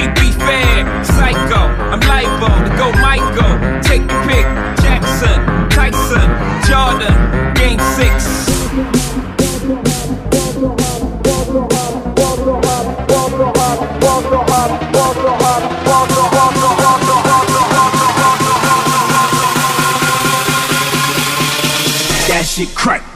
we be fair. Psycho, I'm liable to go Michael. Take the pick. Jackson, Tyson, Jordan, Game 6. That shit crack.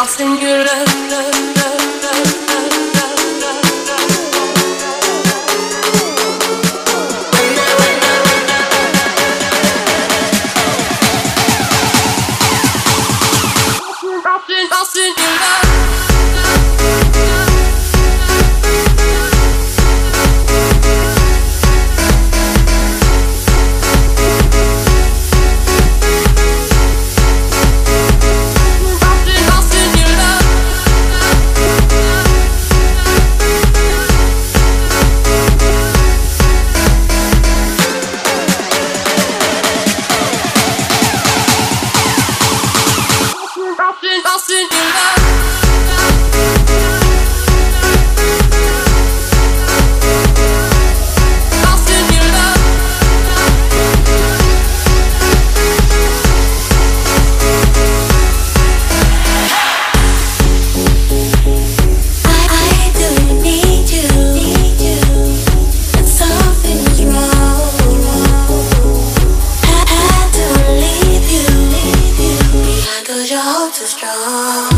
lost in your love. so strong.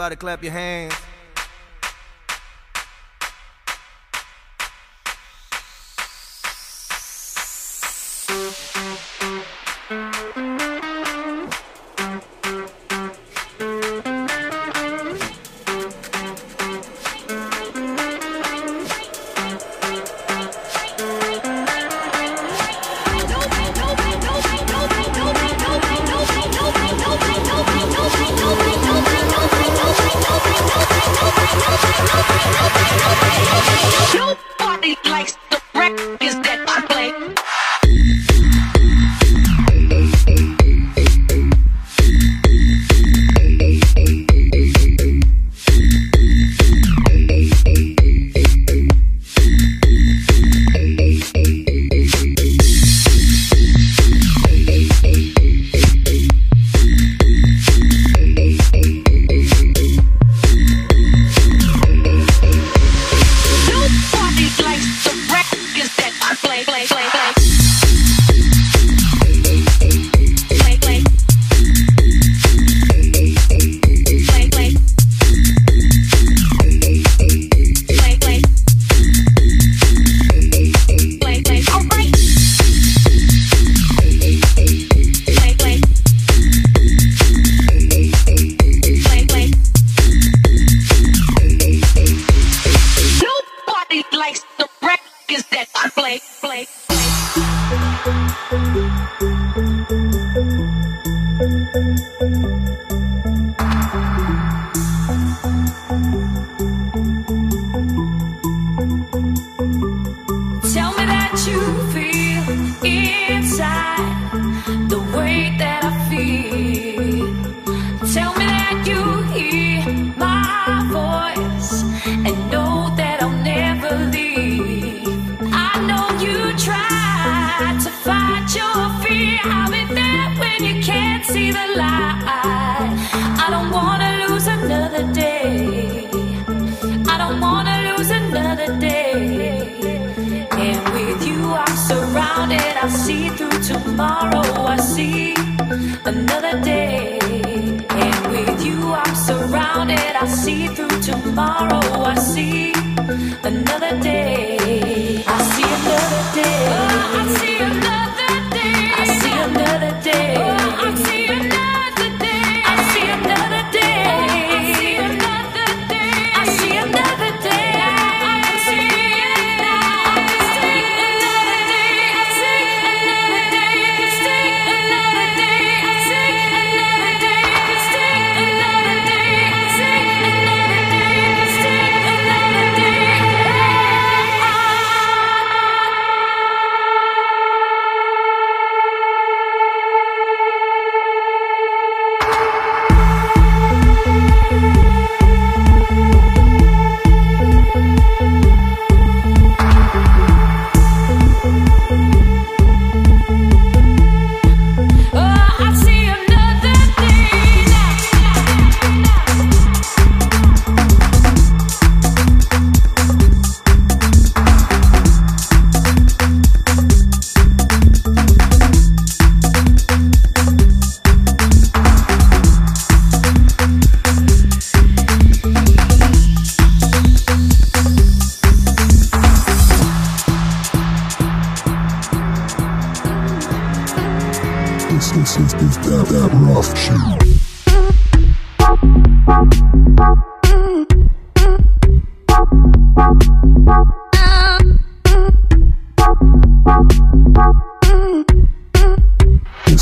Everybody clap your hands.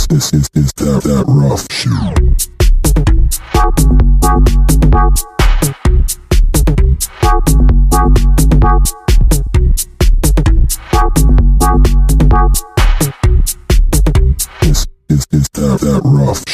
this is, is that, that rough shoe. Is, is, is that, that rough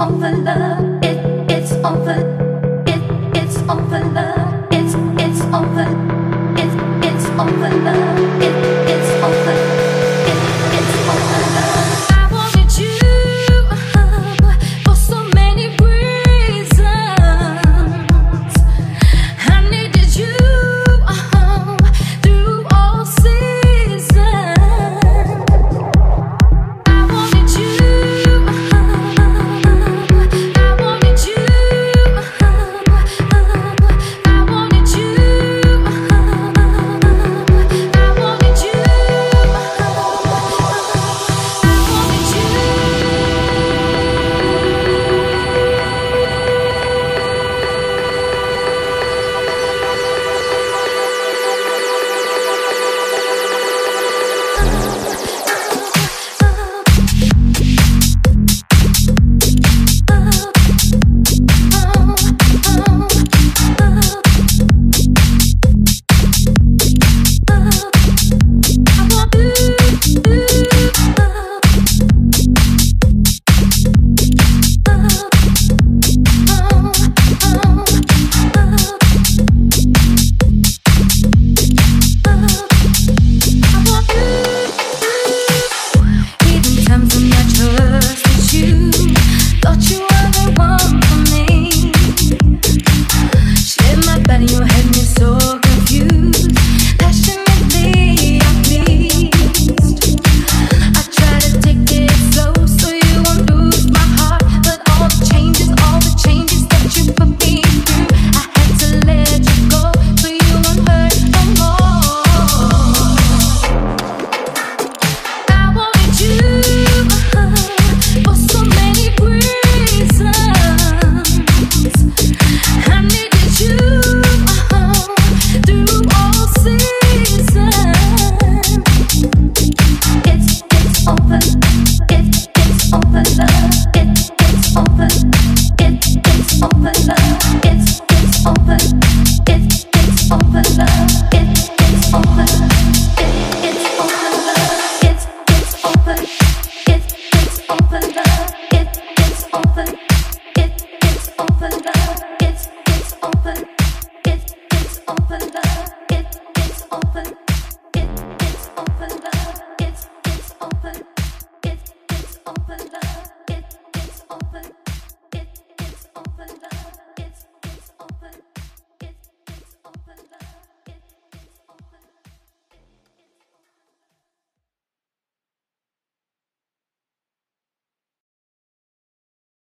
over love. It, it's over. It, it's over love. It's, it's over. It, it's over love.